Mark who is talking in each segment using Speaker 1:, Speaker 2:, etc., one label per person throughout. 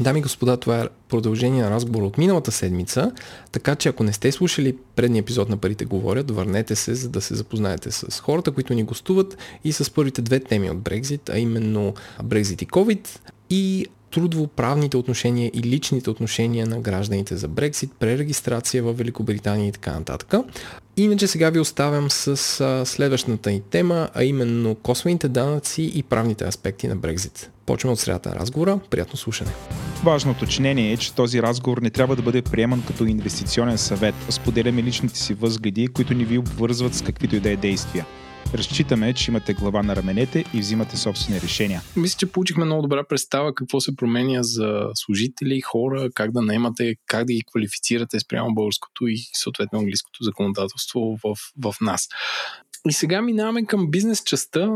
Speaker 1: Дами и господа, това е продължение на разговор от миналата седмица, така че ако не сте слушали предния епизод на Парите говорят, върнете се, за да се запознаете с хората, които ни гостуват и с първите две теми от Брекзит, а именно Брекзит и COVID и трудово-правните отношения и личните отношения на гражданите за Брексит, пререгистрация в Великобритания и така нататък. Иначе сега ви оставям с следващата ни тема, а именно косвените данъци и правните аспекти на Брекзит. Почваме от средата на разговора. Приятно слушане.
Speaker 2: Важно уточнение е, че този разговор не трябва да бъде приеман като инвестиционен съвет. Споделяме личните си възгледи, които ни ви обвързват с каквито и да е действия. Разчитаме, че имате глава на раменете и взимате собствени решения.
Speaker 3: Мисля, че получихме много добра представа какво се променя за служители, хора, как да наемате, как да ги квалифицирате спрямо българското и съответно английското законодателство в, в нас. И сега минаваме към бизнес частта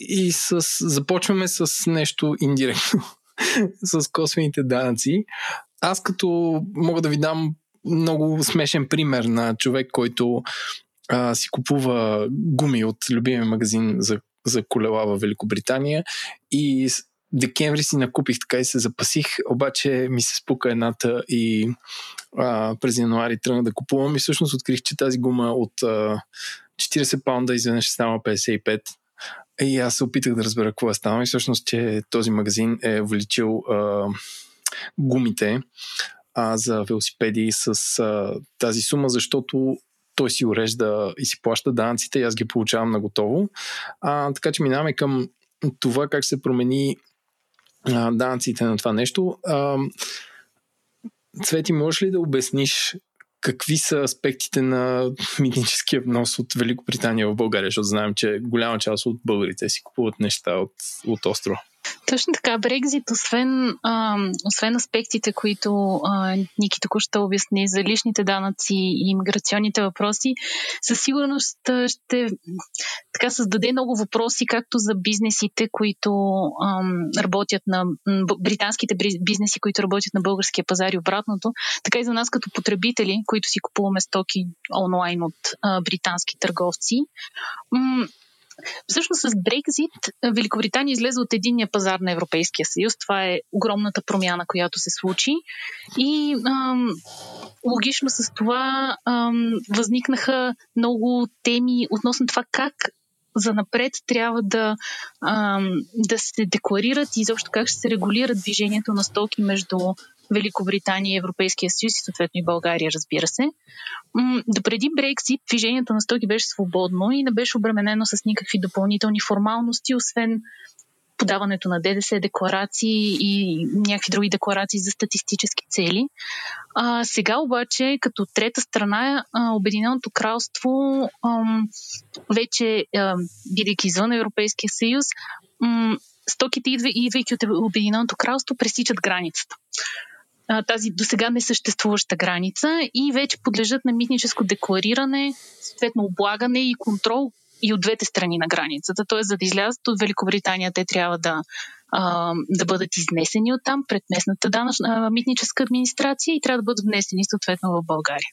Speaker 3: и с, започваме с нещо индиректно, с косвените данъци. Аз като мога да ви дам много смешен пример на човек, който а, си купува гуми от любимия магазин за, за колела в Великобритания и декември си накупих така и се запасих, обаче ми се спука едната и а, през януари тръгна да купувам и всъщност открих, че тази гума от а, 40 паунда изведнъж става 55 и аз се опитах да разбера какво е станало и всъщност, че този магазин е увеличил а, гумите а, за велосипеди с а, тази сума, защото той си урежда и си плаща данъците и аз ги получавам на готово. А, така че минаваме към това как се промени а, данъците на това нещо. А, Цвети, можеш ли да обясниш какви са аспектите на митническия внос от Великобритания в България, защото знаем, че голяма част от българите си купуват неща от, от острова.
Speaker 4: Точно така. Брекзит, освен, а, освен аспектите, които а, Ники току-що обясни за личните данъци и иммиграционните въпроси, със сигурност ще така създаде много въпроси, както за бизнесите, които а, работят на британските бизнеси, които работят на българския пазар и обратното, така и за нас като потребители, които си купуваме стоки онлайн от а, британски търговци. Всъщност с Брекзит Великобритания излезе от единния пазар на Европейския съюз. Това е огромната промяна, която се случи. И ам, логично с това ам, възникнаха много теми относно това как за напред трябва да, ам, да се декларират и изобщо как ще се регулира движението на стоки между Великобритания и Европейския съюз и съответно и България, разбира се. Допреди Брексит движението на стоки беше свободно и не беше обременено с никакви допълнителни формалности, освен подаването на ДДС декларации и някакви други декларации за статистически цели. А, сега обаче, като трета страна, а, Обединеното кралство, а, вече, а, бидейки извън Европейския съюз, м- стоките, идвайки от Обединеното кралство, пресичат границата тази до сега несъществуваща граница и вече подлежат на митническо деклариране, съответно облагане и контрол и от двете страни на границата. Т.е. за да излязат от Великобритания, те трябва да, а, да бъдат изнесени от там пред местната данъчна митническа администрация и трябва да бъдат внесени съответно в България.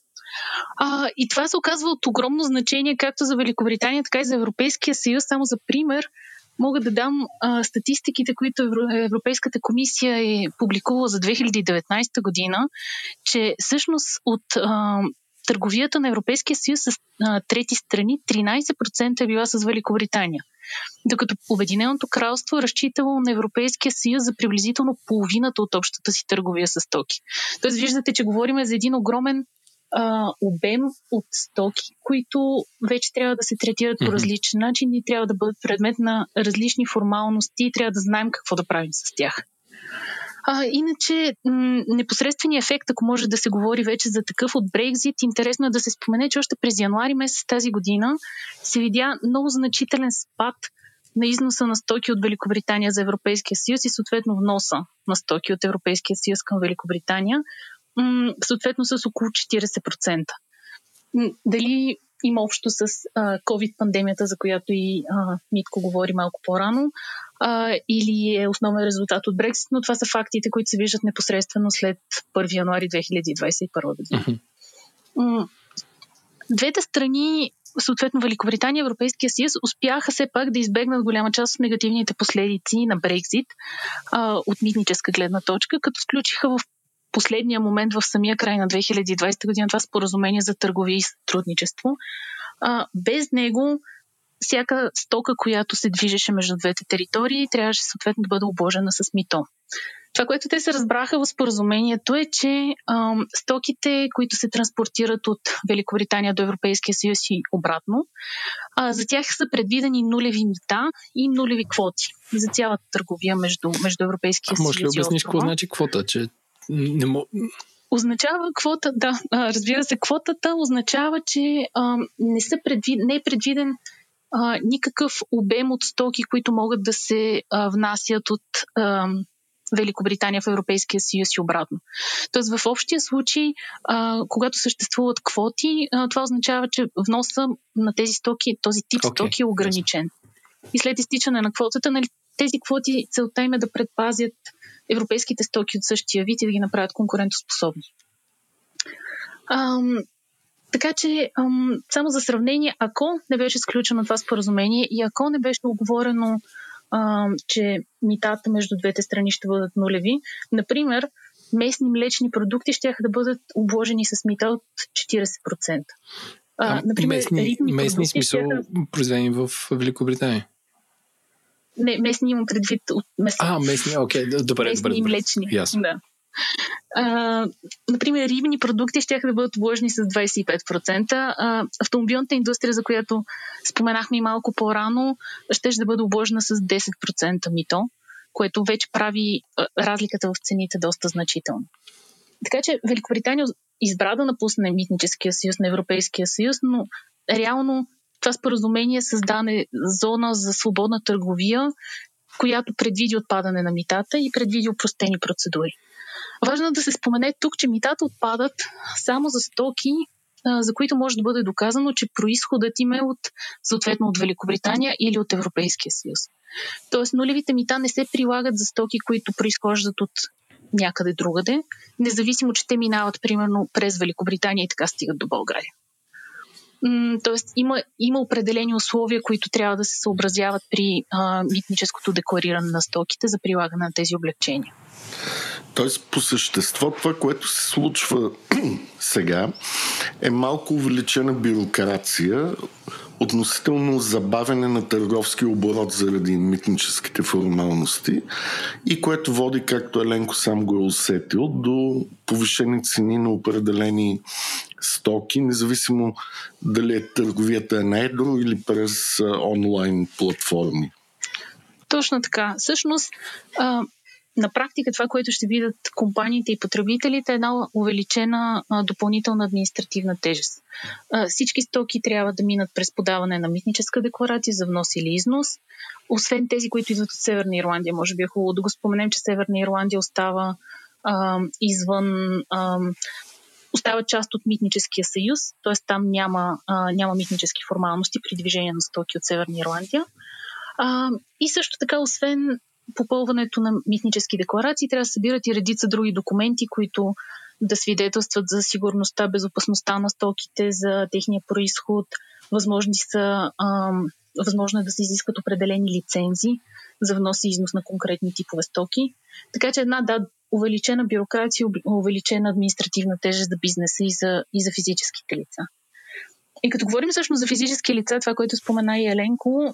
Speaker 4: А, и това се оказва от огромно значение както за Великобритания, така и за Европейския съюз. Само за пример, мога да дам а, статистиките, които Европейската комисия е публикувала за 2019 година, че всъщност от а, търговията на Европейския съюз с а, трети страни 13% е била с Великобритания. Докато Обединеното кралство е разчитало на Европейския съюз за приблизително половината от общата си търговия с стоки. Тоест, виждате, че говорим за един огромен а, обем от стоки, които вече трябва да се третират mm-hmm. по различен начин и трябва да бъдат предмет на различни формалности и трябва да знаем какво да правим с тях. А, иначе, м- непосредственият ефект, ако може да се говори вече за такъв от Брекзит, интересно е да се спомене, че още през януари месец тази година се видя много значителен спад на износа на стоки от Великобритания за Европейския съюз и съответно вноса на стоки от Европейския съюз към Великобритания, съответно с около 40%. Дали има общо с а, COVID-пандемията, за която и а, Митко говори малко по-рано, а, или е основен резултат от Брексит, но това са фактите, които се виждат непосредствено след 1 януари 2021 година. Двете страни съответно Великобритания и Европейския съюз успяха все пак да избегнат голяма част от негативните последици на Брекзит а, от митническа гледна точка, като включиха в последния момент в самия край на 2020 година това споразумение за търговия и сътрудничество. А, без него всяка стока, която се движеше между двете територии, трябваше съответно да бъде обложена с мито. Това, което те се разбраха в споразумението е, че ам, стоките, които се транспортират от Великобритания до Европейския съюз и обратно, а, за тях са предвидени нулеви мита и нулеви квоти за цялата търговия между, между Европейския съюз.
Speaker 3: Може ли обясниш какво значи квота? Че не мо...
Speaker 4: Означава квота, да, разбира се, квотата означава, че а, не, са предвид, не е предвиден а, никакъв обем от стоки, които могат да се а, внасят от а, Великобритания в Европейския съюз и обратно. Тоест в общия случай, а, когато съществуват квоти, а, това означава, че вноса на тези стоки, този тип okay. стоки е ограничен. И след изтичане на квотата, нали, тези квоти целта им е да предпазят европейските стоки от същия вид и да ги направят конкурентоспособни. Ам, така че, ам, само за сравнение, ако не беше сключено това споразумение и ако не беше оговорено а, че митата между двете страни ще бъдат нулеви. Например, местни млечни продукти ще да бъдат обложени с мита от 40%.
Speaker 3: А, например, местни, местни смисъл щяха... произведени в Великобритания?
Speaker 4: Не, местни имам предвид от
Speaker 3: местни. А, местни, окей, okay. добре,
Speaker 4: местни
Speaker 3: добре.
Speaker 4: и млечни.
Speaker 3: Ясно.
Speaker 4: Да. А, например, рибни продукти ще да бъдат обложени с 25%. А, автомобилната индустрия, за която споменахме и малко по-рано, ще да бъде обложена с 10% мито, което вече прави а, разликата в цените доста значителна. Така че Великобритания избра да напусне митническия съюз на Европейския съюз, но реално това споразумение създаде зона за свободна търговия, която предвиди отпадане на митата и предвиди упростени процедури. Важно е да се спомене тук, че митата отпадат само за стоки, за които може да бъде доказано, че происходът им е от, съответно от Великобритания или от Европейския съюз. Тоест, нулевите мита не се прилагат за стоки, които произхождат от някъде другаде, независимо, че те минават примерно през Великобритания и така стигат до България. Тоест има, има определени условия, които трябва да се съобразяват при а, митническото деклариране на стоките за прилагане на тези облегчения.
Speaker 5: Тоест, по същество, това, което се случва сега, е малко увеличена бюрокрация, относително забавяне на търговски оборот заради митническите формалности и което води, както Еленко сам го е усетил, до повишени цени на определени стоки, независимо дали е търговията е на едро или през онлайн платформи.
Speaker 4: Точно така. Всъщност, на практика това, което ще видят компаниите и потребителите е една увеличена допълнителна административна тежест. Всички стоки трябва да минат през подаване на митническа декларация за внос или износ. Освен тези, които идват от Северна Ирландия, може би е хубаво да го споменем, че Северна Ирландия остава а, извън. А, остава част от Митническия съюз, т.е. там няма, а, няма митнически формалности при движение на стоки от Северна Ирландия. А, и също така, освен попълването на митнически декларации трябва да събират и редица други документи, които да свидетелстват за сигурността, безопасността на стоките, за техния происход. Възможни са, ам, възможно е да се изискат определени лицензи за внос и износ на конкретни типове стоки. Така че една да, увеличена бюрокрация, увеличена административна тежест за бизнеса и за, и за физическите лица. И като говорим всъщност за физически лица, това, което спомена и Еленко,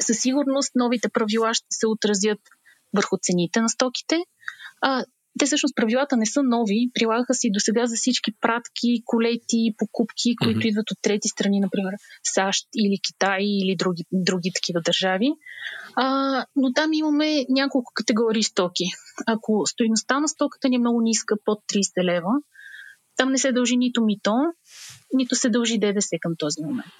Speaker 4: със сигурност новите правила ще се отразят върху цените на стоките. А, те всъщност правилата не са нови, прилагаха се и до сега за всички пратки, колети, покупки, които mm-hmm. идват от трети страни, например САЩ или Китай или други, други такива държави. А, но там имаме няколко категории стоки. Ако стоиността на стоката ни е много ниска, под 30 лева, там не се дължи нито мито, нито се дължи ДДС към този момент.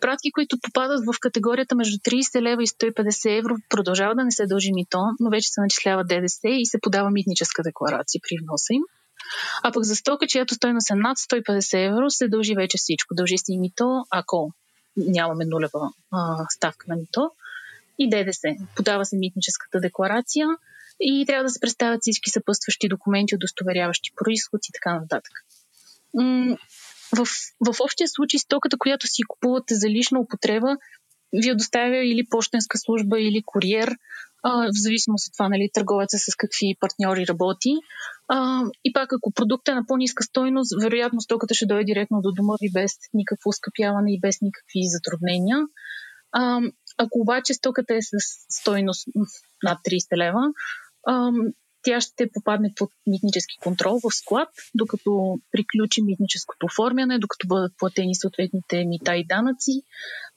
Speaker 4: Пратки, които попадат в категорията между 30 лева и 150 евро, продължава да не се дължи мито, но вече се начислява ДДС и се подава митническа декларация при вноса им. А пък за стока, чиято стойност е над 150 евро, се дължи вече всичко. Дължи се и мито, ако нямаме нулева а, ставка на мито и ДДС. Подава се митническата декларация и трябва да се представят всички съпътстващи документи, удостоверяващи происход и така нататък. В, в общия случай стоката, която си купувате за лична употреба, ви я доставя или почтенска служба, или куриер, а, в зависимост от това, нали, търговеца с какви партньори работи. А, и пак, ако продукт е на по-ниска стойност, вероятно стоката ще дойде директно до дома ви без никакво скъпяване и без никакви затруднения. А, ако обаче стоката е с стойност над 30 лева, тя ще попадне под митнически контрол в склад, докато приключи митническото оформяне, докато бъдат платени съответните мита и данъци.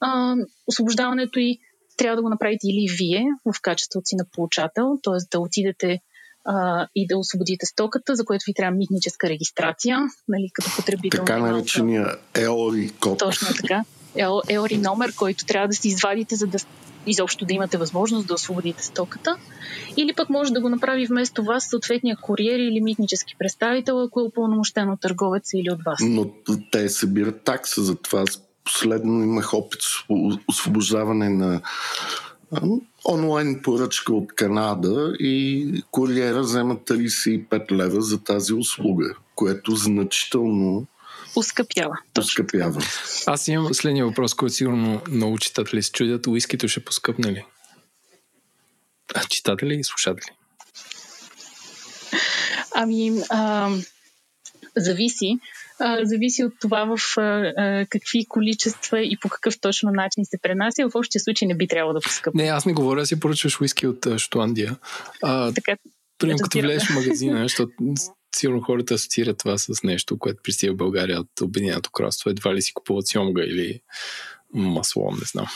Speaker 4: А, освобождаването и трябва да го направите или вие в качеството си на получател, т.е. да отидете а, и да освободите стоката, за което ви трябва митническа регистрация, нали, като потребител.
Speaker 5: Така наречения ЕОРИ код.
Speaker 4: Точно така. ЕОРИ номер, който трябва да си извадите, за да изобщо да имате възможност да освободите стоката. Или пък може да го направи вместо вас съответния куриер или митнически представител, ако е упълномощен от търговеца или от вас.
Speaker 5: Но те събират такса за това. Последно имах опит с освобождаване на онлайн поръчка от Канада и куриера взема 35 лева за тази услуга, което значително
Speaker 4: Ускъпява.
Speaker 5: Ускъпява.
Speaker 3: Аз имам следния въпрос, който сигурно много читатели се чудят. Уискито ще поскъпне ли? А читатели и слушатели?
Speaker 4: Ами, а, зависи. А, зависи от това в а, какви количества и по какъв точно начин се пренася. В общия случай не би трябвало да поскъпне.
Speaker 3: Не, аз не говоря си поръчваш уиски от Шотландия. А, така, Примерно, като влезеш в магазина, защото сигурно хората асоциират това с нещо, което пристига в България от Обединеното кралство. Едва ли си купуват сьомга или масло, не знам.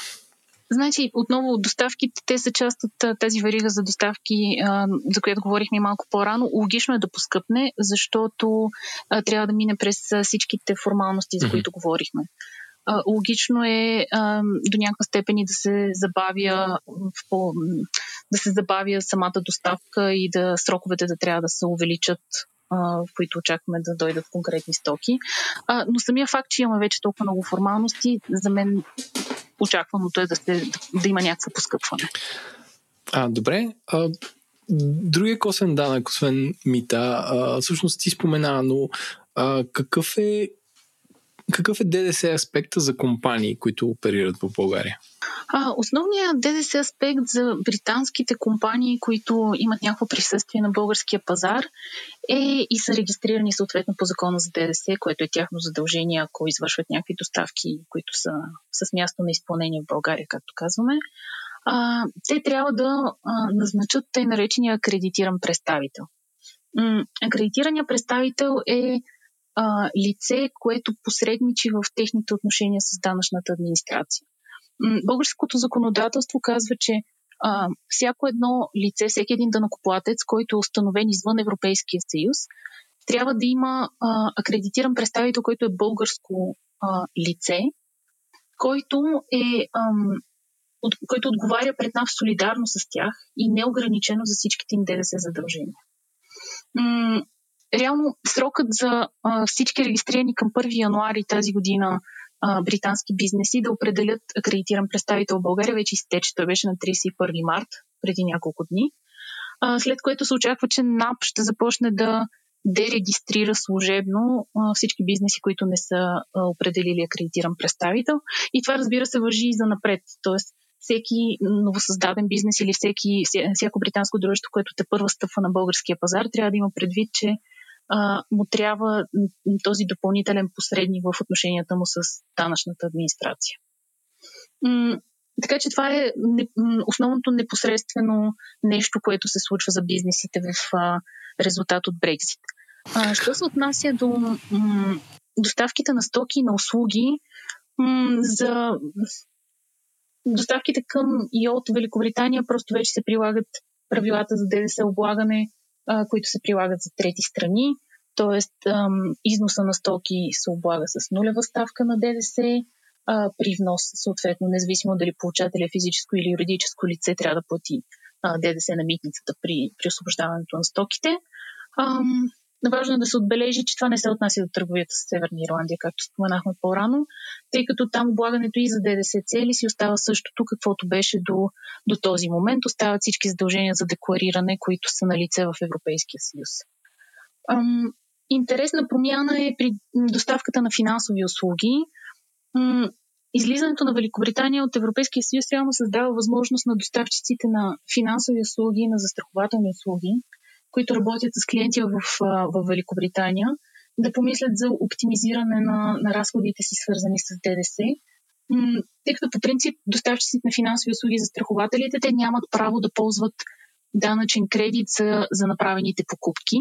Speaker 4: Значи, отново, доставките, те са част от тази варига за доставки, за която говорихме малко по-рано. Логично е да поскъпне, защото трябва да мине през всичките формалности, за които mm-hmm. говорихме. Логично е до някаква степен и да се забавя в по, да се забавя самата доставка и да сроковете да трябва да се увеличат в които очакваме да дойдат конкретни стоки. А, но самия факт, че имаме вече толкова много формалности, за мен очакваното е да, се, да, има някакво поскъпване.
Speaker 3: А, добре. А, другия косен данък, освен мита, а, всъщност ти спомена, но а, какъв е какъв е ДДС аспекта за компании, които оперират в България?
Speaker 4: А, основният ДДС аспект за британските компании, които имат някакво присъствие на българския пазар е и са регистрирани съответно по закона за ДДС, което е тяхно задължение, ако извършват някакви доставки, които са с място на изпълнение в България, както казваме. А, те трябва да а, назначат тъй наречения акредитиран представител. Акредитираният представител е а, лице, което посредничи в техните отношения с данъчната администрация. Българското законодателство казва, че а, всяко едно лице, всеки един данокоплатец, който е установен извън Европейския съюз, трябва да има а, акредитиран представител, който е българско а, лице, който е ам, от, който отговаря пред нас солидарно с тях и неограничено за всичките им ДДС задължения. Реално срокът за а, всички регистрирани към 1 януари тази година а, британски бизнеси да определят акредитиран представител в България вече изтече. Той беше на 31 март, преди няколко дни. А, след което се очаква, че НАП ще започне да дерегистрира служебно а, всички бизнеси, които не са а, определили акредитиран представител. И това, разбира се, въжи и за напред. Тоест, всеки новосъздаден бизнес или всеки, всяко британско дружество, което те първа стъпва на българския пазар, трябва да има предвид, че а, му трябва този допълнителен посредник в отношенията му с данъчната администрация. Така че това е основното непосредствено нещо, което се случва за бизнесите в резултат от Брекзит. Що се отнася до доставките на стоки и на услуги, за доставките към и от Великобритания просто вече се прилагат правилата за ДДС облагане а, които се прилагат за трети страни. Тоест, ам, износа на стоки се облага с нулева ставка на ДДС. А, при внос, съответно, независимо дали получателя е физическо или юридическо лице, трябва да плати а, ДДС на митницата при, при освобождаването на стоките. Ам, Важно е да се отбележи, че това не се отнася до търговията с Северна Ирландия, както споменахме по-рано, тъй като там облагането и за ДДС цели си остава същото, каквото беше до, до този момент. Остават всички задължения за деклариране, които са на лице в Европейския съюз. Ам, интересна промяна е при доставката на финансови услуги. Излизането на Великобритания от Европейския съюз реално създава възможност на доставчиците на финансови услуги, на застрахователни услуги, които работят с клиенти в, в Великобритания, да помислят за оптимизиране на, на разходите си, свързани с ДДС. Тъй като по принцип доставчиците на финансови услуги за страхователите, те нямат право да ползват данъчен кредит за, за направените покупки,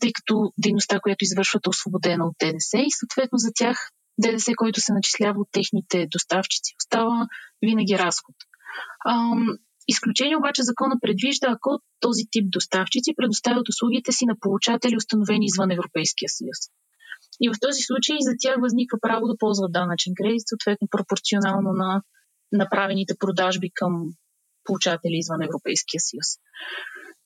Speaker 4: тъй като дейността, която извършват е освободена от ДДС и съответно за тях ДДС, който се начислява от техните доставчици, остава винаги разход. Изключение обаче закона предвижда, ако този тип доставчици предоставят услугите си на получатели, установени извън Европейския съюз. И в този случай за тях възниква право да ползват данъчен кредит, съответно пропорционално на направените продажби към получатели извън Европейския съюз.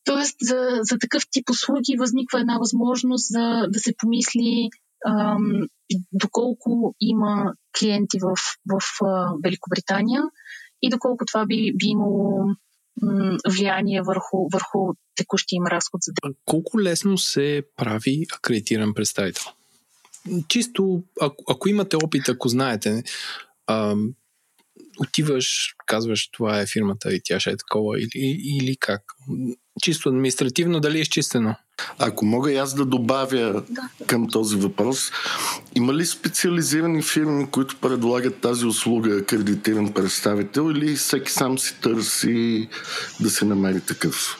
Speaker 4: Тоест, за, за такъв тип услуги възниква една възможност за да се помисли ам, доколко има клиенти в, в а, Великобритания и доколко това би, би имало влияние върху, върху текущия им разход за
Speaker 3: Колко лесно се прави акредитиран представител? Чисто, ако, ако имате опит, ако знаете, отиваш, казваш, това е фирмата и тя ще е такова или, или как? Чисто административно, дали е изчистено?
Speaker 5: Ако мога и аз да добавя да. към този въпрос, има ли специализирани фирми, които предлагат тази услуга акредитиран представител или всеки сам си търси да се намери такъв?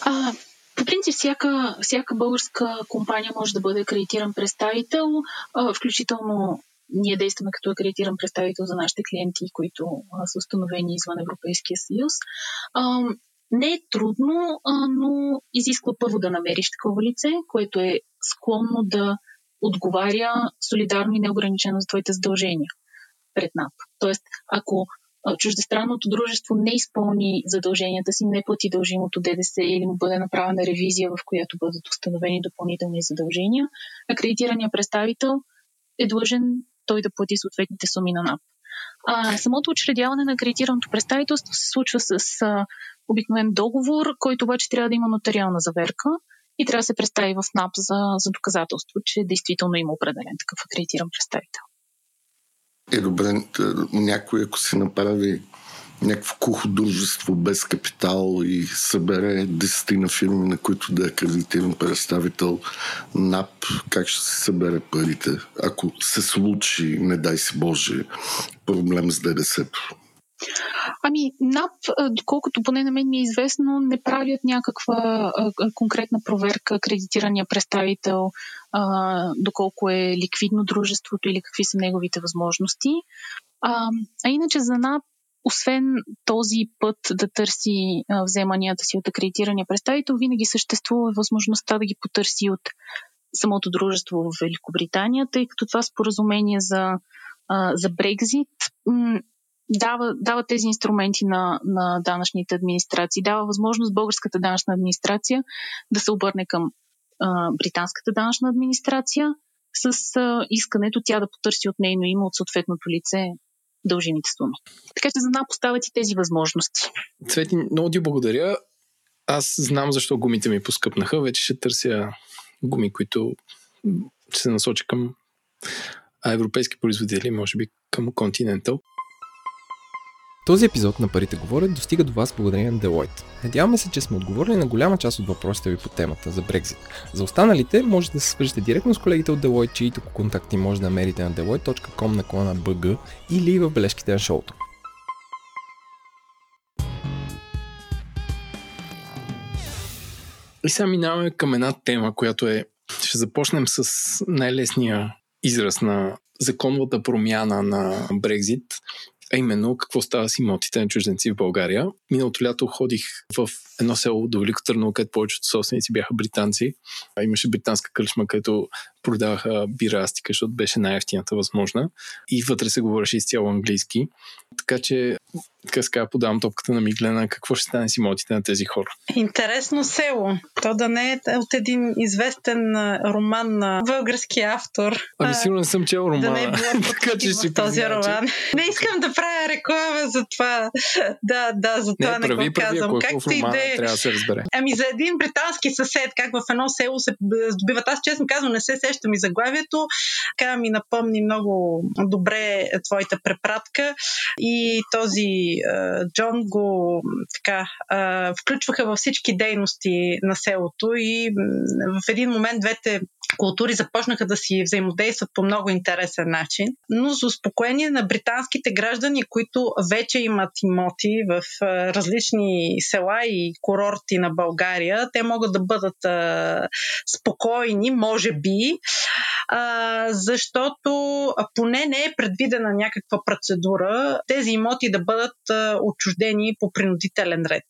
Speaker 4: А, по принцип, всяка, всяка българска компания може да бъде акредитиран представител, а, включително ние действаме като акредитиран представител за нашите клиенти, които а, са установени извън Европейския съюз. А, не е трудно, а, но изисква първо да намериш такова лице, което е склонно да отговаря солидарно и неограничено за твоите задължения пред НАП. Тоест, ако чуждестранното дружество не изпълни задълженията си, не плати дължимото ДДС или му бъде направена ревизия, в която бъдат установени допълнителни задължения, акредитираният представител е длъжен той да плати съответните суми на НАП. А, самото учредяване на акредитираното представителство се случва с а, обикновен договор, който обаче трябва да има нотариална заверка и трябва да се представи в НАП за, за доказателство, че действително има определен такъв акредитиран представител.
Speaker 5: Е, добре, някой ако се направи някакво кухо дружество без капитал и събере десетина фирми, на които да е акредитиран представител НАП, как ще се събере парите, ако се случи, не дай си Боже, проблем с ДДС-то?
Speaker 4: Ами, НАП, доколкото поне на мен ми е известно, не правят някаква конкретна проверка акредитирания представител, доколко е ликвидно дружеството или какви са неговите възможности. А, а иначе за НАП освен този път да търси вземанията си от акредитирания представител, винаги съществува възможността да ги потърси от самото дружество в Великобритания, тъй като това споразумение за, за Брекзит дава, дава тези инструменти на, на данъчните администрации, дава възможност българската данъчна администрация да се обърне към а, британската данъчна администрация с а, искането тя да потърси от нейно име от съответното лице дължимите суми. Така че за нас поставят и тези възможности.
Speaker 3: Цвети, много ти благодаря. Аз знам защо гумите ми поскъпнаха. Вече ще търся гуми, които ще се насоча към европейски производители, може би към Continental.
Speaker 1: Този епизод на Парите говорят достига до вас благодарение на Deloitte. Надяваме се, че сме отговорили на голяма част от въпросите ви по темата за Brexit. За останалите може да се свържете директно с колегите от Deloitte, чието контакти може да намерите на deloitte.com наклона BG или в бележките на шоуто.
Speaker 3: И сега минаваме към една тема, която е... Ще започнем с най-лесния израз на законовата промяна на Брекзит а именно какво става с имотите на чужденци в България. Миналото лято ходих в едно село до Велико Търново, където повечето собственици бяха британци. А имаше британска кръчма, където продаваха бира Астика, защото беше най-ефтината възможна. И вътре се говореше изцяло английски. Така че така сега подавам топката на Миглена. Какво ще стане с имотите на тези хора?
Speaker 6: Интересно село. То да не е от един известен роман на български автор.
Speaker 3: Ами сигурно съм чел романа. Да не е
Speaker 6: така, че ще този роман. Че... Не искам да правя реклама за това. Да, да, за това не, не го казвам.
Speaker 3: Как ти иде... трябва да се разбере.
Speaker 6: Ами за един британски съсед, как в едно село се здобиват. Аз честно казвам, не се сещам и заглавието. Така ми напомни много добре твоята препратка. И този Джон го така, включваха във всички дейности на селото и в един момент двете култури започнаха да си взаимодействат по много интересен начин. Но за успокоение на британските граждани, които вече имат имоти в различни села и курорти на България, те могат да бъдат спокойни, може би, защото поне не е предвидена някаква процедура тези имоти да бъдат а, отчуждени по принудителен ред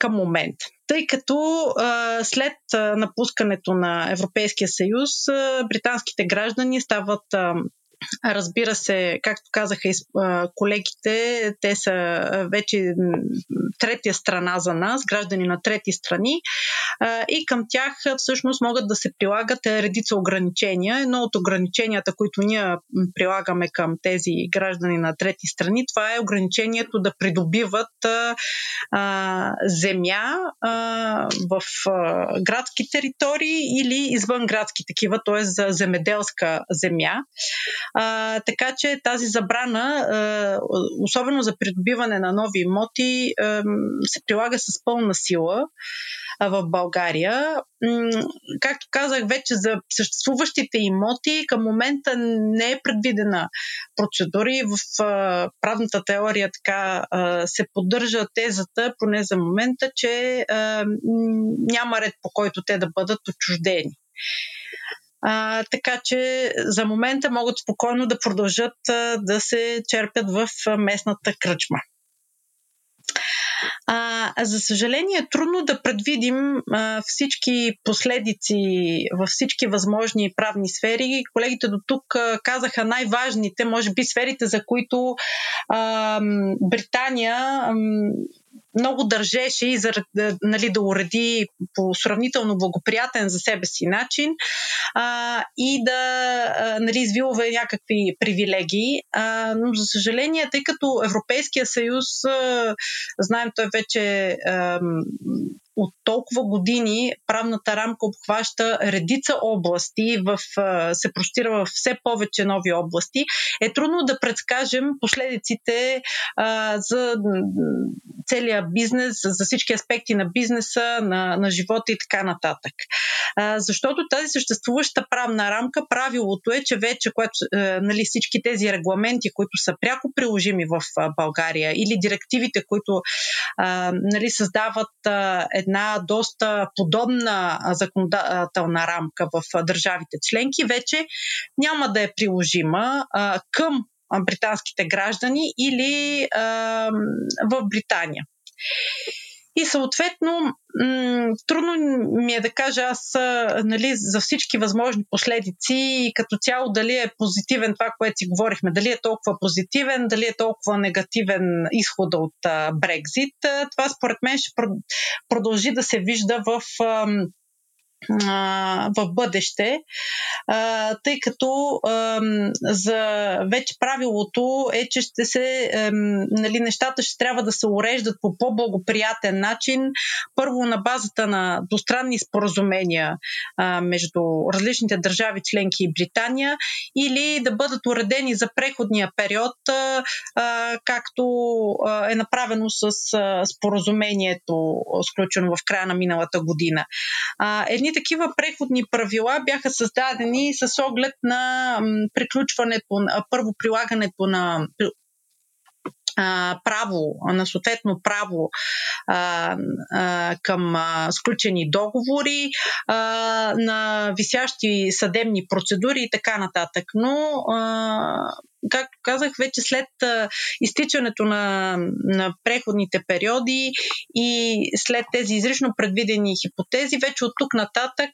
Speaker 6: към момента. Тъй като а, след а, напускането на Европейския съюз, а, британските граждани стават а, Разбира се, както казаха и колегите, те са вече третия страна за нас, граждани на трети страни и към тях всъщност могат да се прилагат редица ограничения. Едно от ограниченията, които ние прилагаме към тези граждани на трети страни, това е ограничението да придобиват земя в градски територии или извън градски такива, т.е. за земеделска земя. А, така че тази забрана, а, особено за придобиване на нови имоти, а, се прилага с пълна сила в България. Както казах вече за съществуващите имоти, към момента не е предвидена процедура и в правната теория така се поддържа тезата, поне за момента, че няма ред по който те да бъдат отчуждени. А, така че за момента могат спокойно да продължат а, да се черпят в а, местната кръчма. А, за съжаление е трудно да предвидим а, всички последици във всички възможни правни сфери. Колегите до тук казаха най-важните, може би сферите, за които а, Британия а, много държеше и за, нали, да уреди по сравнително благоприятен за себе си начин а, и да а, нали, извилва някакви привилегии. А, но за съжаление, тъй като Европейския съюз, а, знаем, той вече а, от толкова години правната рамка обхваща редица области, в, се простира в все повече нови области, е трудно да предскажем последиците а, за целия бизнес, за всички аспекти на бизнеса, на, на живота и така нататък. А, защото тази съществуваща правна рамка, правилото е, че вече което, а, нали, всички тези регламенти, които са пряко приложими в а, България или директивите, които а, нали, създават а, една доста подобна законодателна рамка в държавите членки, вече няма да е приложима а, към британските граждани или а, в Британия. И съответно, трудно ми е да кажа аз нали, за всички възможни последици и като цяло дали е позитивен това, което си говорихме, дали е толкова позитивен, дали е толкова негативен изхода от Брекзит. Това според мен ще продължи да се вижда в в бъдеще, тъй като за вече правилото е, че ще се, нали, нещата ще трябва да се уреждат по по-благоприятен начин. Първо на базата на двустранни споразумения между различните държави, членки и Британия, или да бъдат уредени за преходния период, както е направено с споразумението, сключено в края на миналата година. Едни едни такива преходни правила бяха създадени с оглед на приключването, първо прилагането на право, на съответно право а, а, към а, сключени договори, а, на висящи съдебни процедури и така нататък. Но а, както казах, вече след изтичането на, на преходните периоди и след тези изрично предвидени хипотези, вече от тук нататък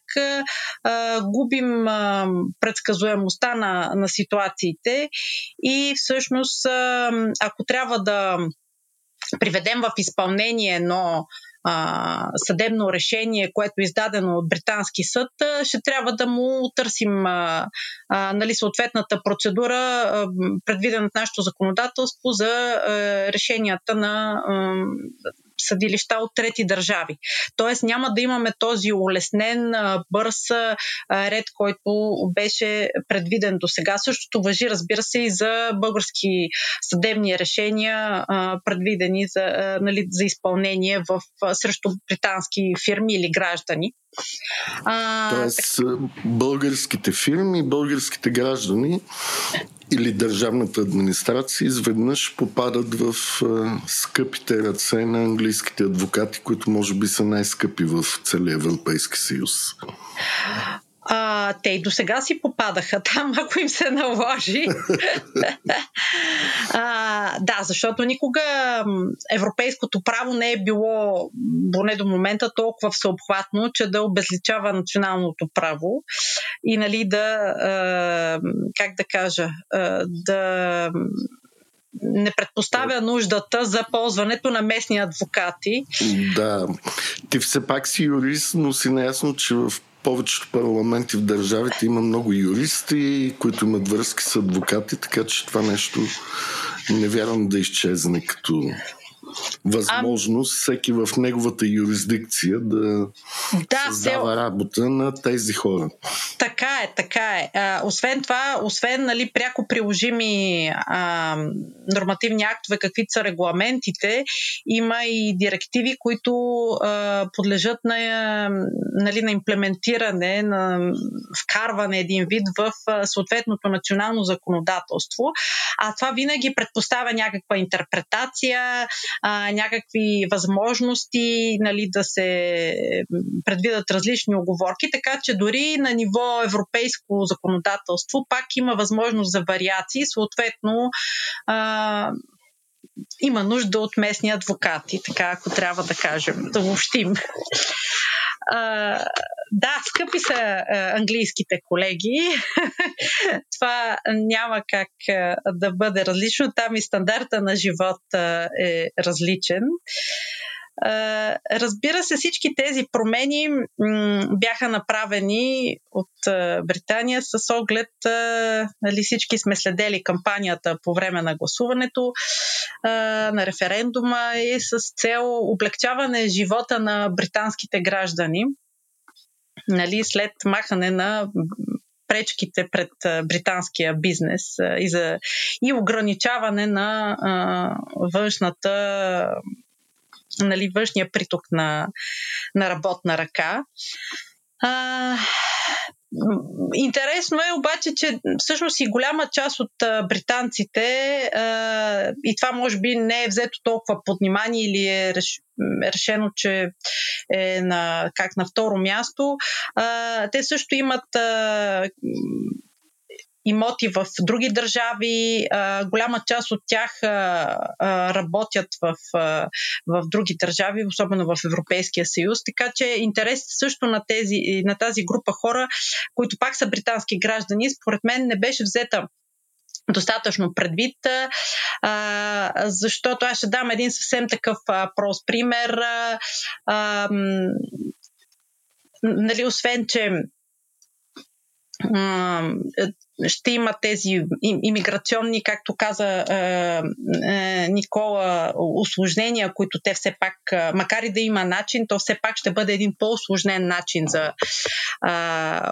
Speaker 6: а, губим а, предсказуемостта на, на ситуациите и всъщност, а, ако трябва да приведем в изпълнение едно а, съдебно решение, което е издадено от британски съд, ще трябва да му търсим а, а, нали, съответната процедура, а, предвидена в нашето законодателство за а, решенията на а, съдилища от трети държави. Тоест няма да имаме този улеснен, бърз ред, който беше предвиден до сега. Същото въжи, разбира се, и за български съдебни решения, предвидени за, нали, за изпълнение в, срещу британски фирми или граждани.
Speaker 5: А, Тоест, так... българските фирми българските граждани или държавната администрация изведнъж попадат в а, скъпите ръце на английските адвокати, които може би са най-скъпи в целия Европейски съюз.
Speaker 6: А, те и до сега си попадаха там, ако им се наложи. а, да, защото никога европейското право не е било, поне до момента, толкова всеобхватно, че да обезличава националното право и нали да, а, как да кажа, а, да не предпоставя нуждата за ползването на местни адвокати.
Speaker 5: Да, ти все пак си юрист, но си наясно, че в повечето парламенти в държавите има много юристи, които имат връзки с адвокати, така че това нещо не вярвам да изчезне като възможност всеки в неговата юрисдикция да, да създава се... работа на тези хора.
Speaker 6: Така е, така е. А, освен това, освен нали, пряко приложими а, нормативни актове, каквито са регламентите, има и директиви, които а, подлежат на, нали, на имплементиране, на вкарване един вид в съответното национално законодателство. А това винаги предпоставя някаква интерпретация, а, някакви възможности нали, да се предвидат различни оговорки, така че дори на ниво европейско законодателство пак има възможност за вариации, съответно а, има нужда от местни адвокати, така ако трябва да кажем, да общим. Да, скъпи са а, английските колеги. Това няма как а, да бъде различно. Там и стандарта на живот а, е различен. Разбира се, всички тези промени бяха направени от Британия с оглед, нали, всички сме следели кампанията по време на гласуването на референдума и с цел облегчаване живота на британските граждани. Нали, след махане на пречките пред британския бизнес и, за, и ограничаване на външната нали, външния приток на, на работна ръка. А, Интересно е обаче, че всъщност и голяма част от британците, и това може би не е взето толкова под внимание или е реш, решено, че е на, как на второ място, те също имат имоти в други държави. Голяма част от тях работят в, в други държави, особено в Европейския съюз. Така че интерес също на, тези, на тази група хора, които пак са британски граждани, според мен не беше взета достатъчно предвид, защото аз ще дам един съвсем такъв а, прост пример. Нали, освен, че ще има тези иммиграционни, както каза е, е, Никола, осложнения, които те все пак, е, макар и да има начин, то все пак ще бъде един по-осложнен начин за е,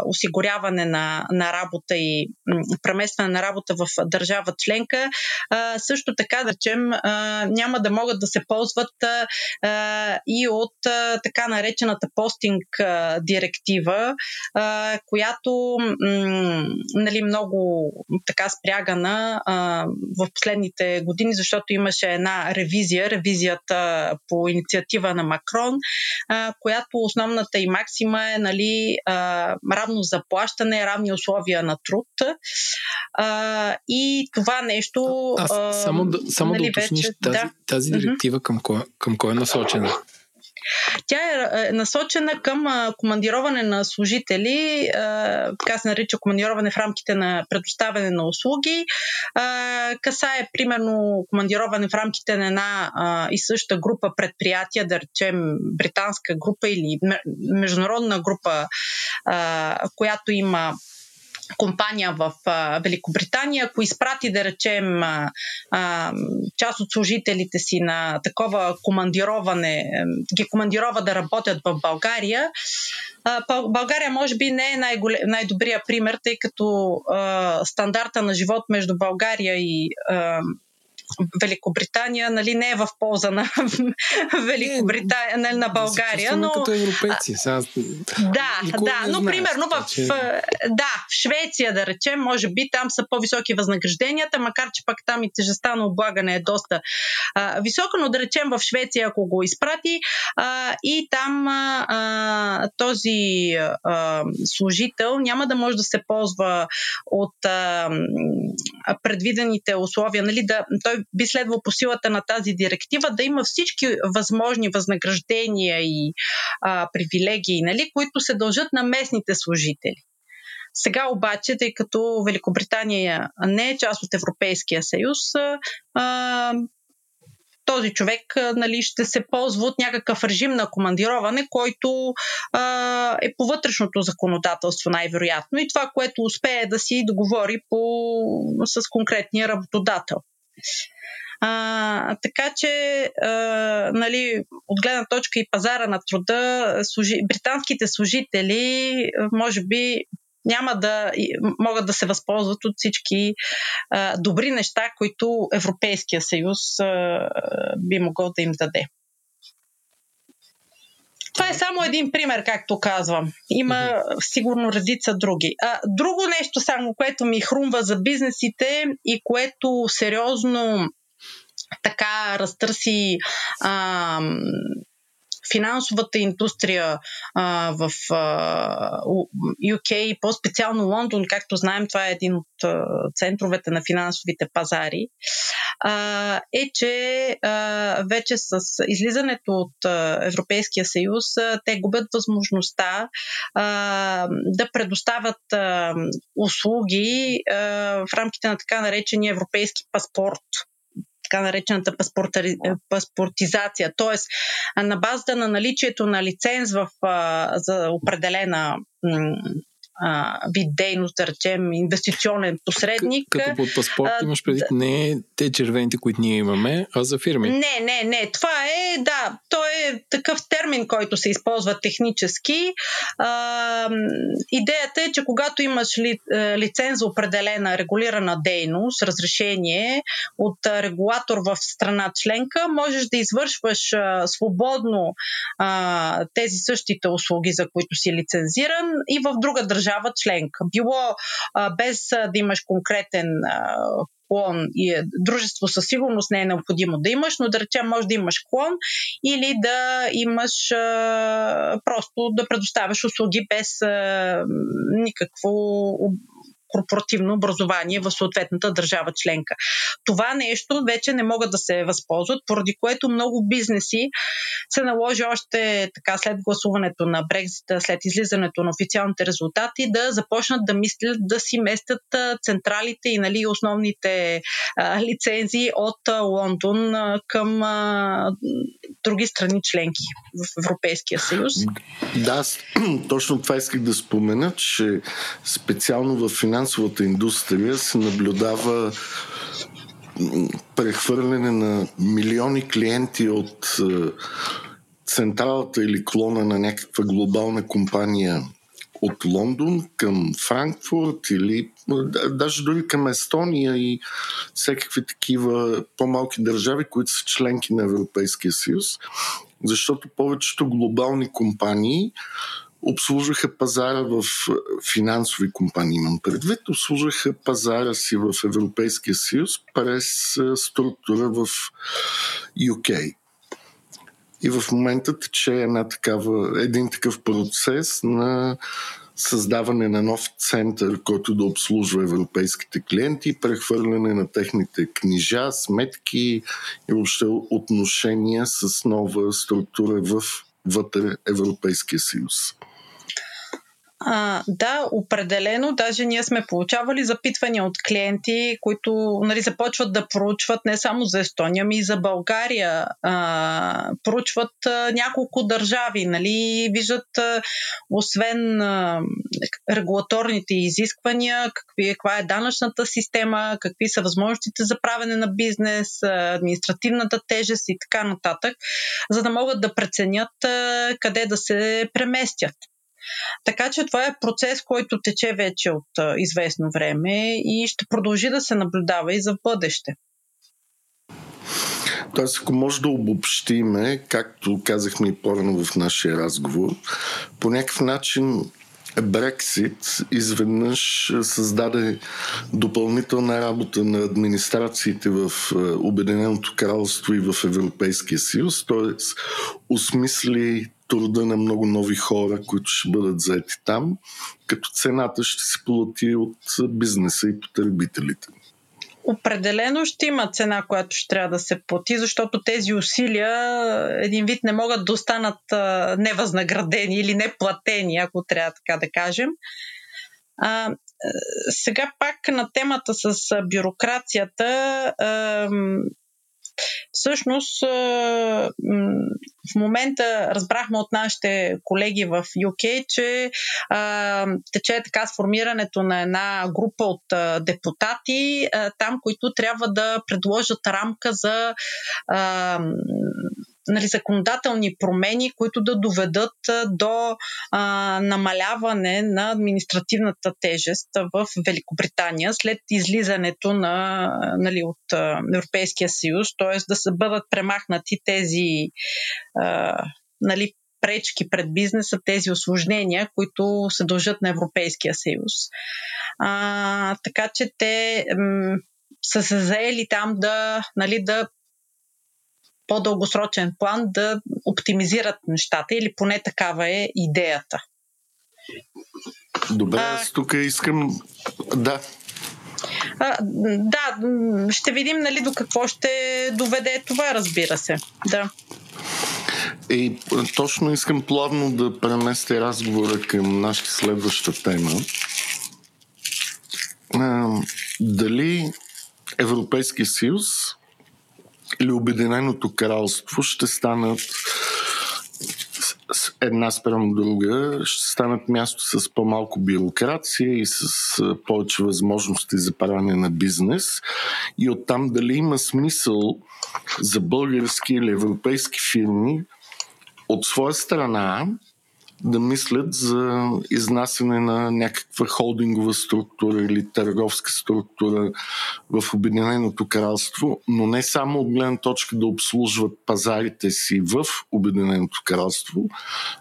Speaker 6: осигуряване на, на работа и преместване на работа в държава членка. Е, също така, да речем, е, няма да могат да се ползват е, и от е, така наречената постинг е, директива, е, която м, нали, много така спрягана а, в последните години, защото имаше една ревизия, ревизията по инициатива на Макрон, а, която основната и максима е нали, а, равно заплащане, равни условия на труд. А, и това нещо.
Speaker 3: А, само да, само нали, да уточниш, вече, тази, да. тази директива към кой, към кой е насочена?
Speaker 6: Тя е, е насочена към командироване на служители, така се нарича командироване в рамките на предоставяне на услуги. Касае, примерно, командироване в рамките на една и съща група предприятия, да речем британска група или международна група, която има компания в а, Великобритания, ако изпрати, да речем, а, а, част от служителите си на такова командироване, ги командирова да работят в България, а, България може би не е най-добрия пример, тъй като а, стандарта на живот между България и а, Великобритания нали, не е в полза на Великобритания, нали, на България. Но...
Speaker 3: Като европейци. Сега...
Speaker 6: Да, да, но знае, примерно в, че... да, в Швеция, да речем, може би там са по-високи възнагражденията, макар че пък там и тежестта на облагане е доста а, висока, но да речем в Швеция, ако го изпрати а, и там а, този а, служител няма да може да се ползва от а, предвидените условия, нали, да, той би следвало по силата на тази директива да има всички възможни възнаграждения и а, привилегии, нали, които се дължат на местните служители. Сега обаче, тъй като Великобритания не е част от Европейския съюз, а, този човек нали, ще се ползва от някакъв режим на командироване, който а, е по вътрешното законодателство най-вероятно и това, което успее да си договори по, с конкретния работодател. А, така че, а, нали, от гледна точка и пазара на труда, служи, британските служители, може би, няма да могат да се възползват от всички а, добри неща, които Европейския съюз а, би могъл да им даде. Това е само един пример, както казвам. Има сигурно редица други. А, друго нещо само, което ми хрумва за бизнесите и което сериозно така разтърси а, финансовата индустрия а, в а, UK, по-специално Лондон, както знаем, това е един от а, центровете на финансовите пазари, а, е, че а, вече с излизането от а, Европейския съюз, а, те губят възможността а, да предоставят а, услуги а, в рамките на така наречения европейски паспорт така наречената паспортизация. Тоест, на базата на наличието на лиценз в, за определена а, вид дейност, да речем, инвестиционен посредник.
Speaker 3: К- като под паспорт а, имаш преди да, не те червените, които ние имаме, а за фирми.
Speaker 6: Не, не, не. Това е, да, то е такъв термин, който се използва технически. А, идеята е, че когато имаш ли, лиценз за определена регулирана дейност, разрешение от регулатор в страна членка, можеш да извършваш а, свободно а, тези същите услуги, за които си лицензиран и в друга държава държава членка. Било а, без а, да имаш конкретен а, клон и е, дружество със сигурност не е необходимо да имаш, но да речем може да имаш клон или да имаш а, просто да предоставяш услуги без а, никакво корпоративно образование в съответната държава членка. Това нещо вече не могат да се възползват, поради което много бизнеси се наложи още така след гласуването на Брекзита, след излизането на официалните резултати, да започнат да мислят да си местят централите и нали, основните а, лицензии от а, Лондон а, към а, други страни членки в Европейския съюз.
Speaker 5: Да, точно това исках да спомена, че специално в финансовата индустрия се наблюдава прехвърляне на милиони клиенти от е, централата или клона на някаква глобална компания от Лондон към Франкфурт или даже дори към Естония и всякакви такива по-малки държави, които са членки на Европейския съюз, защото повечето глобални компании обслужваха пазара в финансови компании, имам предвид, обслужваха пазара си в Европейския съюз през структура в UK. И в момента тече една такава, един такъв процес на създаване на нов център, който да обслужва европейските клиенти, прехвърляне на техните книжа, сметки и въобще отношения с нова структура в вътре Европейския съюз.
Speaker 6: А, да, определено. Даже ние сме получавали запитвания от клиенти, които нали, започват да проучват не само за Естония, ами и за България. А, проучват а, няколко държави. Нали, виждат, а, освен а, регулаторните изисквания, какви, каква е данъчната система, какви са възможностите за правене на бизнес, административната тежест и така нататък, за да могат да преценят а, къде да се преместят. Така че това е процес, който тече вече от известно време и ще продължи да се наблюдава и за бъдеще.
Speaker 5: Тоест, ако може да обобщиме, както казахме и по-рано в нашия разговор, по някакъв начин Брексит изведнъж създаде допълнителна работа на администрациите в Обединеното кралство и в Европейския съюз, т.е. осмисли труда на много нови хора, които ще бъдат заети там, като цената ще се плати от бизнеса и потребителите.
Speaker 6: Определено ще има цена, която ще трябва да се плати, защото тези усилия един вид не могат да останат невъзнаградени или неплатени, ако трябва така да кажем. А, сега пак на темата с бюрокрацията. Всъщност, в момента разбрахме от нашите колеги в UK, че тече така сформирането на една група от депутати там, които трябва да предложат рамка за нали, законодателни промени, които да доведат до а, намаляване на административната тежест в Великобритания след излизането на, нали, от Европейския съюз, т.е. да се бъдат премахнати тези а, нали, пречки пред бизнеса, тези осложнения, които се дължат на Европейския съюз. А, така че те м- са се заели там да, нали, да по-дългосрочен план да оптимизират нещата или поне такава е идеята.
Speaker 5: Добре, а, аз тук искам. Да.
Speaker 6: А, да, ще видим нали, до какво ще доведе това, разбира се. Да.
Speaker 5: И точно искам плавно да преместя разговора към нашата следваща тема. А, дали Европейския съюз или Обединеното кралство ще станат една спрямо друга, ще станат място с по-малко бюрокрация и с повече възможности за правене на бизнес. И оттам дали има смисъл за български или европейски фирми от своя страна да мислят за изнасяне на някаква холдингова структура или търговска структура в Обединеното кралство, но не само от гледна точка да обслужват пазарите си в Обединеното кралство,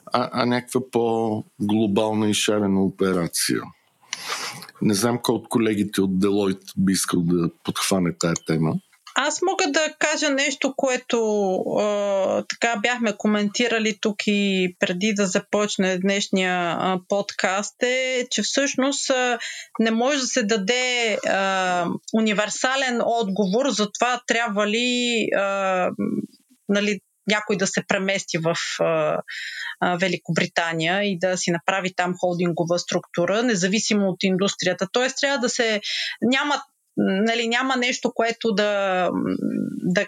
Speaker 5: а, а някаква по-глобална и шарена операция. Не знам кой от колегите от Делойт би искал да подхване тая тема.
Speaker 6: Аз мога да кажа нещо, което а, така бяхме коментирали тук и преди да започне днешния а, подкаст е, че всъщност а, не може да се даде а, универсален отговор за това трябва ли а, нали, някой да се премести в а, Великобритания и да си направи там холдингова структура, независимо от индустрията. Тоест трябва да се... Няма нали, няма нещо, което да, да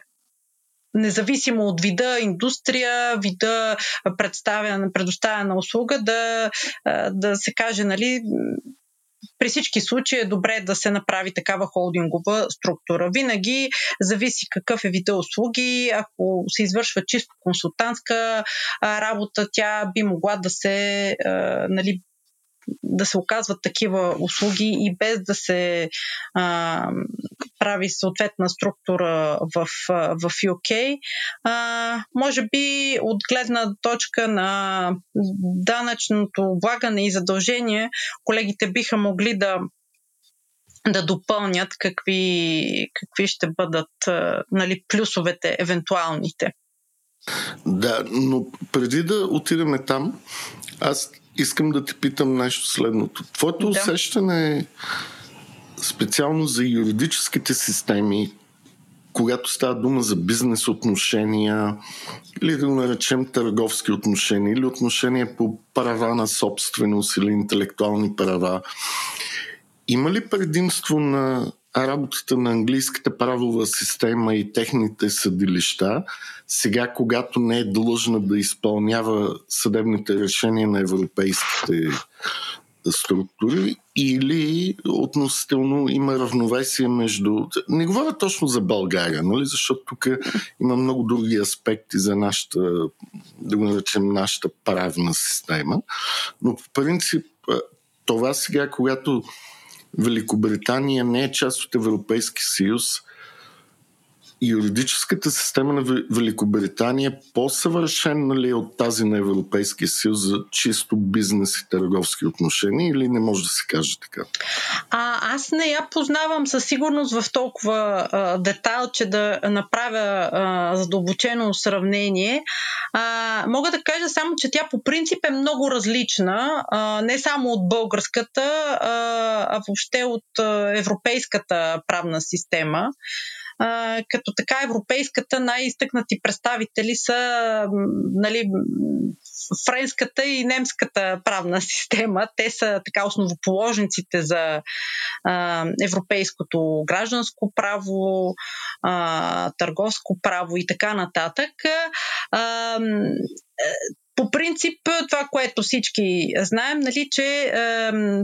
Speaker 6: независимо от вида индустрия, вида представяна, предоставена услуга, да, да се каже, нали, при всички случаи е добре да се направи такава холдингова структура. Винаги зависи какъв е вида услуги. Ако се извършва чисто консултантска работа, тя би могла да се нали, да се оказват такива услуги и без да се а, прави съответна структура в, в UK. А, може би от гледна точка на данъчното облагане и задължение, колегите биха могли да да допълнят какви, какви ще бъдат нали, плюсовете, евентуалните.
Speaker 5: Да, но преди да отидем там, аз искам да те питам нещо следното. Твоето да. усещане е специално за юридическите системи, когато става дума за бизнес отношения, или да го наречем търговски отношения, или отношения по права на собственост или интелектуални права, има ли предимство на работата на английската правова система и техните съдилища, сега когато не е длъжна да изпълнява съдебните решения на европейските структури или относително има равновесие между... Не говоря точно за България, нали? защото тук има много други аспекти за нашата, да го наречем, нашата правна система, но по принцип това сега, когато Великобритания не е част от Европейски съюз, юридическата система на Великобритания по-съвършена ли е от тази на Европейския съюз за чисто бизнес и търговски отношения или не може да се каже така?
Speaker 6: А, аз не я познавам със сигурност в толкова а, детайл, че да направя а, задълбочено сравнение. А, мога да кажа само, че тя по принцип е много различна, а, не само от българската, а, а въобще от а, европейската правна система. Като така европейската най-изтъкнати представители са нали, френската и немската правна система. Те са така основоположниците за а, европейското гражданско право, а, търговско право и така нататък. А, по принцип, това, което всички знаем, нали, че е,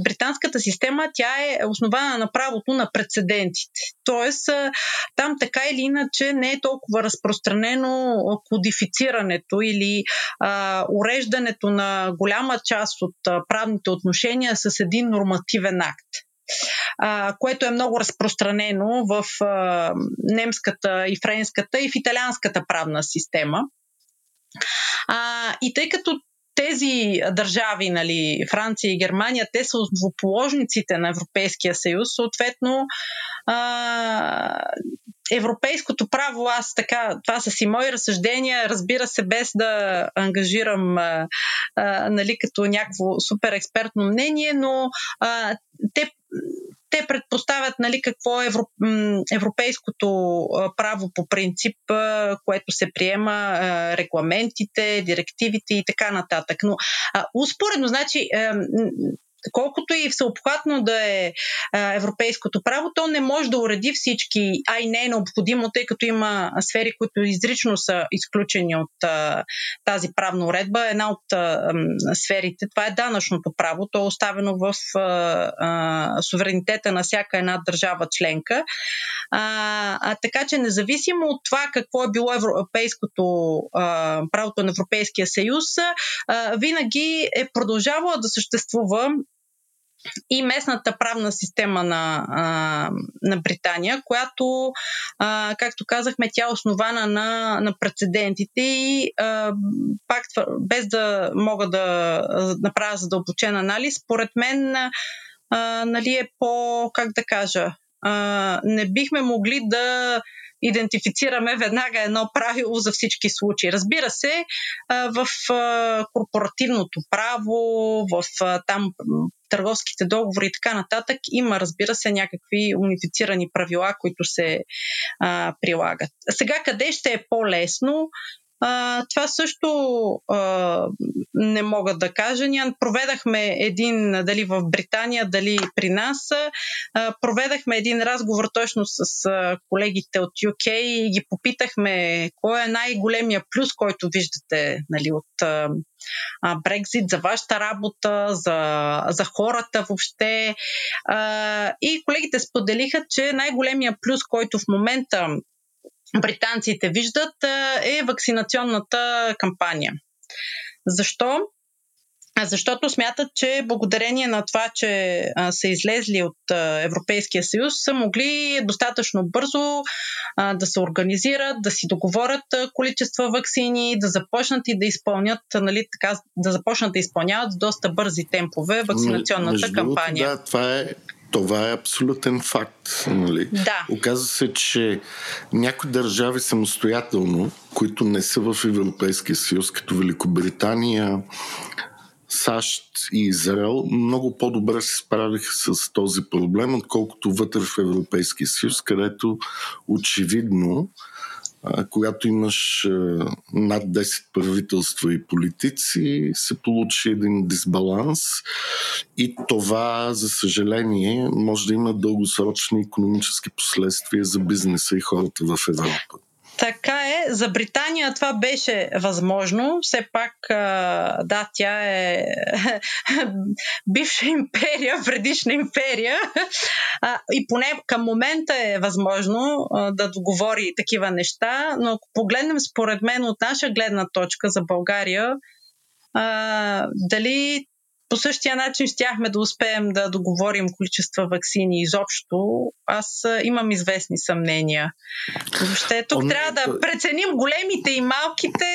Speaker 6: британската система тя е основана на правото на прецедентите. Тоест, е, там така или иначе не е толкова разпространено кодифицирането или е, уреждането на голяма част от е, правните отношения с един нормативен акт. Което е много разпространено в немската и френската и в италианската правна система. А, и тъй като тези държави, нали, Франция и Германия, те са основоположниците на Европейския съюз, съответно а, европейското право, аз така, това са си мои разсъждения, разбира се, без да ангажирам а, а, нали, като някакво супер експертно мнение, но а, те те предпоставят нали, какво е европейското право по принцип, което се приема, регламентите, директивите и така нататък. Но успоредно, значи, колкото и всеобхватно да е а, европейското право, то не може да уреди всички, а и не е необходимо, тъй като има сфери, които изрично са изключени от а, тази правна уредба. Една от а, сферите, това е данъчното право, то е оставено в а, а, суверенитета на всяка една държава членка. А, а, така че независимо от това какво е било европейското а, правото на Европейския съюз, а, винаги е продължавало да съществува и местната правна система на, а, на Британия, която, а, както казахме, тя е основана на, на прецедентите и а, пак без да мога да направя задълбочен анализ, според мен а, нали е по, как да кажа, а, не бихме могли да идентифицираме веднага едно правило за всички случаи. Разбира се, в корпоративното право, в там търговските договори и така нататък, има, разбира се, някакви унифицирани правила, които се а, прилагат. Сега къде ще е по-лесно? Това също а, не мога да кажа. Ние проведахме един, дали в Британия, дали при нас, а, проведахме един разговор точно с а, колегите от UK и ги попитахме кой е най-големия плюс, който виждате нали, от а, Брекзит, за вашата работа, за, за хората въобще. А, и колегите споделиха, че най-големия плюс, който в момента британците виждат, е вакцинационната кампания. Защо? защото смятат, че благодарение на това, че а, са излезли от а, Европейския съюз, са могли достатъчно бързо а, да се организират, да си договорят количества вакцини, да започнат и да изпълнят, нали, така, да започнат да изпълняват с доста бързи темпове вакцинационната
Speaker 5: Между
Speaker 6: кампания.
Speaker 5: Да, това е това е абсолютен факт. Нали?
Speaker 6: Да.
Speaker 5: Оказва се, че някои държави самостоятелно, които не са в Европейския съюз, като Великобритания, САЩ и Израел много по-добре се справиха с този проблем, отколкото вътре в Европейския съюз, където очевидно когато имаш над 10 правителства и политици, се получи един дисбаланс и това, за съжаление, може да има дългосрочни економически последствия за бизнеса и хората в Европа.
Speaker 6: Така е. За Британия това беше възможно. Все пак, да, тя е бивша империя, предишна империя. И поне към момента е възможно да договори такива неща. Но ако погледнем според мен от наша гледна точка за България, дали по същия начин щяхме да успеем да договорим количества вакцини изобщо. Аз имам известни съмнения. Въобще тук О, трябва да преценим големите и малките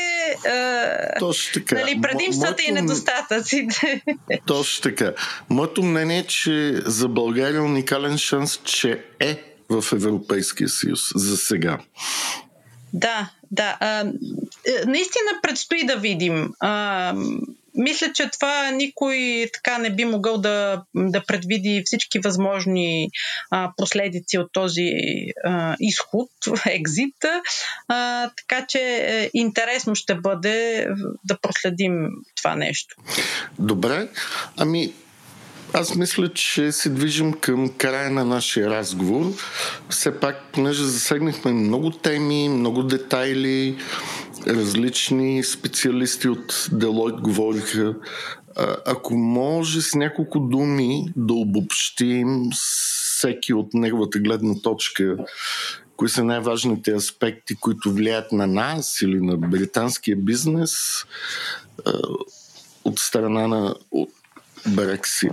Speaker 5: Точно така.
Speaker 6: Нали, предимствата Мо, и недостатъците.
Speaker 5: Точно така. Моето мнение е, че за България е уникален шанс, че е в Европейския съюз за сега.
Speaker 6: Да, да. А, е, наистина предстои да видим. А, мисля, че това никой така не би могъл да, да предвиди всички възможни а, последици от този а, изход, екзит. А, така че е, интересно ще бъде да проследим това нещо.
Speaker 5: Добре. Ами, аз мисля, че се движим към края на нашия разговор. Все пак, понеже засегнахме много теми, много детайли, различни специалисти от Делойт говориха. Ако може с няколко думи да обобщим всеки от неговата гледна точка, кои са най-важните аспекти, които влияят на нас или на британския бизнес от страна на Брексит.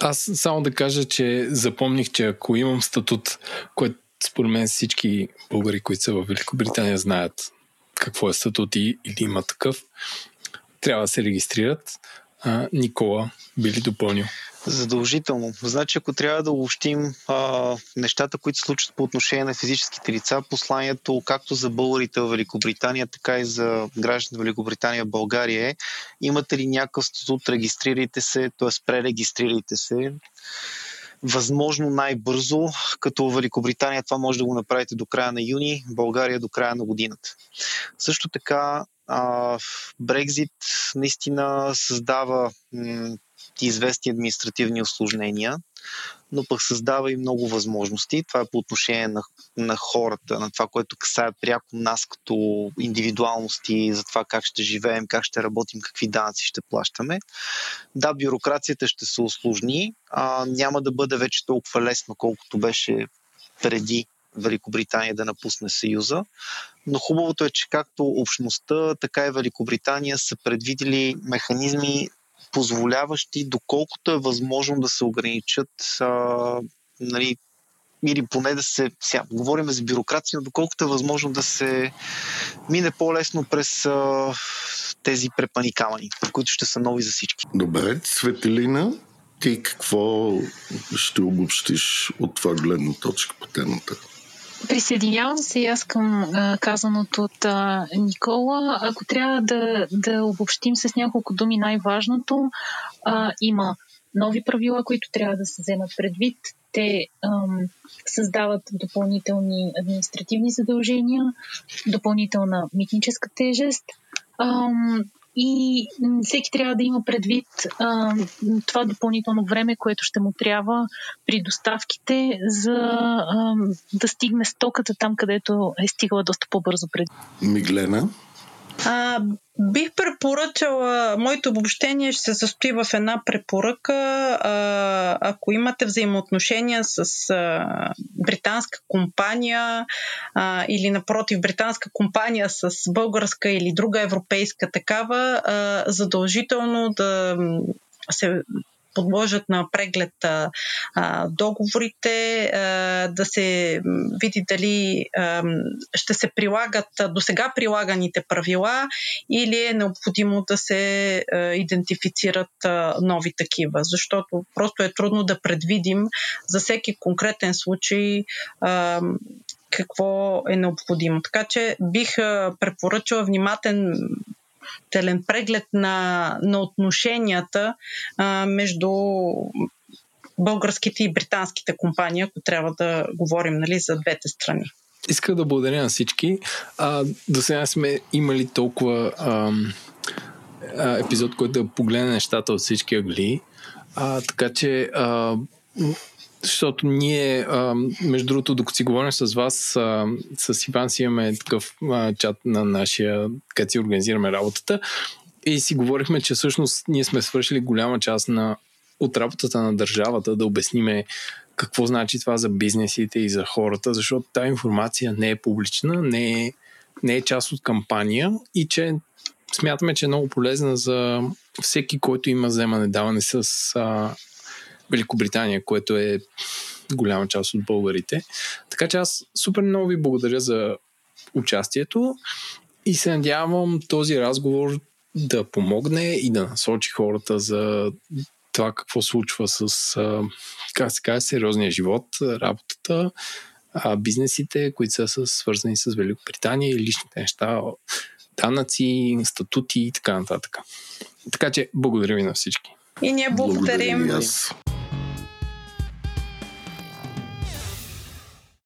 Speaker 3: Аз само да кажа, че запомних, че ако имам статут, който според мен всички българи, които са в Великобритания, знаят какво е статут и, или има такъв, трябва да се регистрират. А, Никола, би ли допълнил?
Speaker 7: Задължително. Значи, ако трябва да обобщим а, нещата, които се случват по отношение на физическите лица, посланието както за българите в Великобритания, така и за гражданите в Великобритания в България е имате ли някакъв статут, регистрирайте се, т.е. пререгистрирайте се възможно най-бързо, като Великобритания това може да го направите до края на юни, България до края на годината. Също така, Брекзит наистина създава известни административни осложнения, но пък създава и много възможности. Това е по отношение на, на хората, на това, което касае пряко нас като индивидуалности, за това как ще живеем, как ще работим, какви данъци ще плащаме. Да, бюрокрацията ще се осложни, а няма да бъде вече толкова лесно, колкото беше преди Великобритания да напусне Съюза. Но хубавото е, че както общността, така и Великобритания са предвидели механизми позволяващи, доколкото е възможно да се ограничат а, нали, или поне да се, сега говорим за бюрокрация, но доколкото е възможно да се мине по-лесно през а, тези препани камъни, които ще са нови за всички.
Speaker 5: Добре, Светелина, ти какво ще обобщиш от това гледна точка по темата?
Speaker 4: Присъединявам се и аз към а, казаното от а, Никола. Ако трябва да, да обобщим с няколко думи най-важното, а, има нови правила, които трябва да се вземат предвид. Те ам, създават допълнителни административни задължения, допълнителна митническа тежест. Ам, и всеки трябва да има предвид а, това допълнително време, което ще му трябва при доставките, за а, да стигне стоката там, където е стигала доста по-бързо преди.
Speaker 5: Миглена?
Speaker 6: А, бих препоръчала, моето обобщение ще се състои в една препоръка. А, ако имате взаимоотношения с а, британска компания а, или напротив британска компания с българска или друга европейска такава, а, задължително да се подложат на преглед а, договорите, а, да се види дали а, ще се прилагат до сега прилаганите правила или е необходимо да се а, идентифицират а, нови такива, защото просто е трудно да предвидим за всеки конкретен случай а, какво е необходимо. Така че бих препоръчала внимателен телен преглед на, на отношенията а, между българските и британските компании, ако трябва да говорим нали, за двете страни.
Speaker 3: Исках да благодаря на всички. А, до сега сме имали толкова а, а, епизод, който да погледне нещата от всички агли. А, така че а, защото ние, между другото, докато си говорим с вас, с Иван си имаме такъв чат на нашия, където си организираме работата. И си говорихме, че всъщност ние сме свършили голяма част на, от работата на държавата да обясниме какво значи това за бизнесите и за хората, защото тази информация не е публична, не е, не е част от кампания и че смятаме, че е много полезна за всеки, който има вземане даване с а, Великобритания, което е голяма част от българите. Така че аз супер много ви благодаря за участието и се надявам този разговор да помогне и да насочи хората за това какво случва с, как се казва, сериозния живот, работата, бизнесите, които са свързани с Великобритания и личните неща, данъци, статути и така нататък. Така че благодаря ви на всички.
Speaker 6: И ние благодарим. благодарим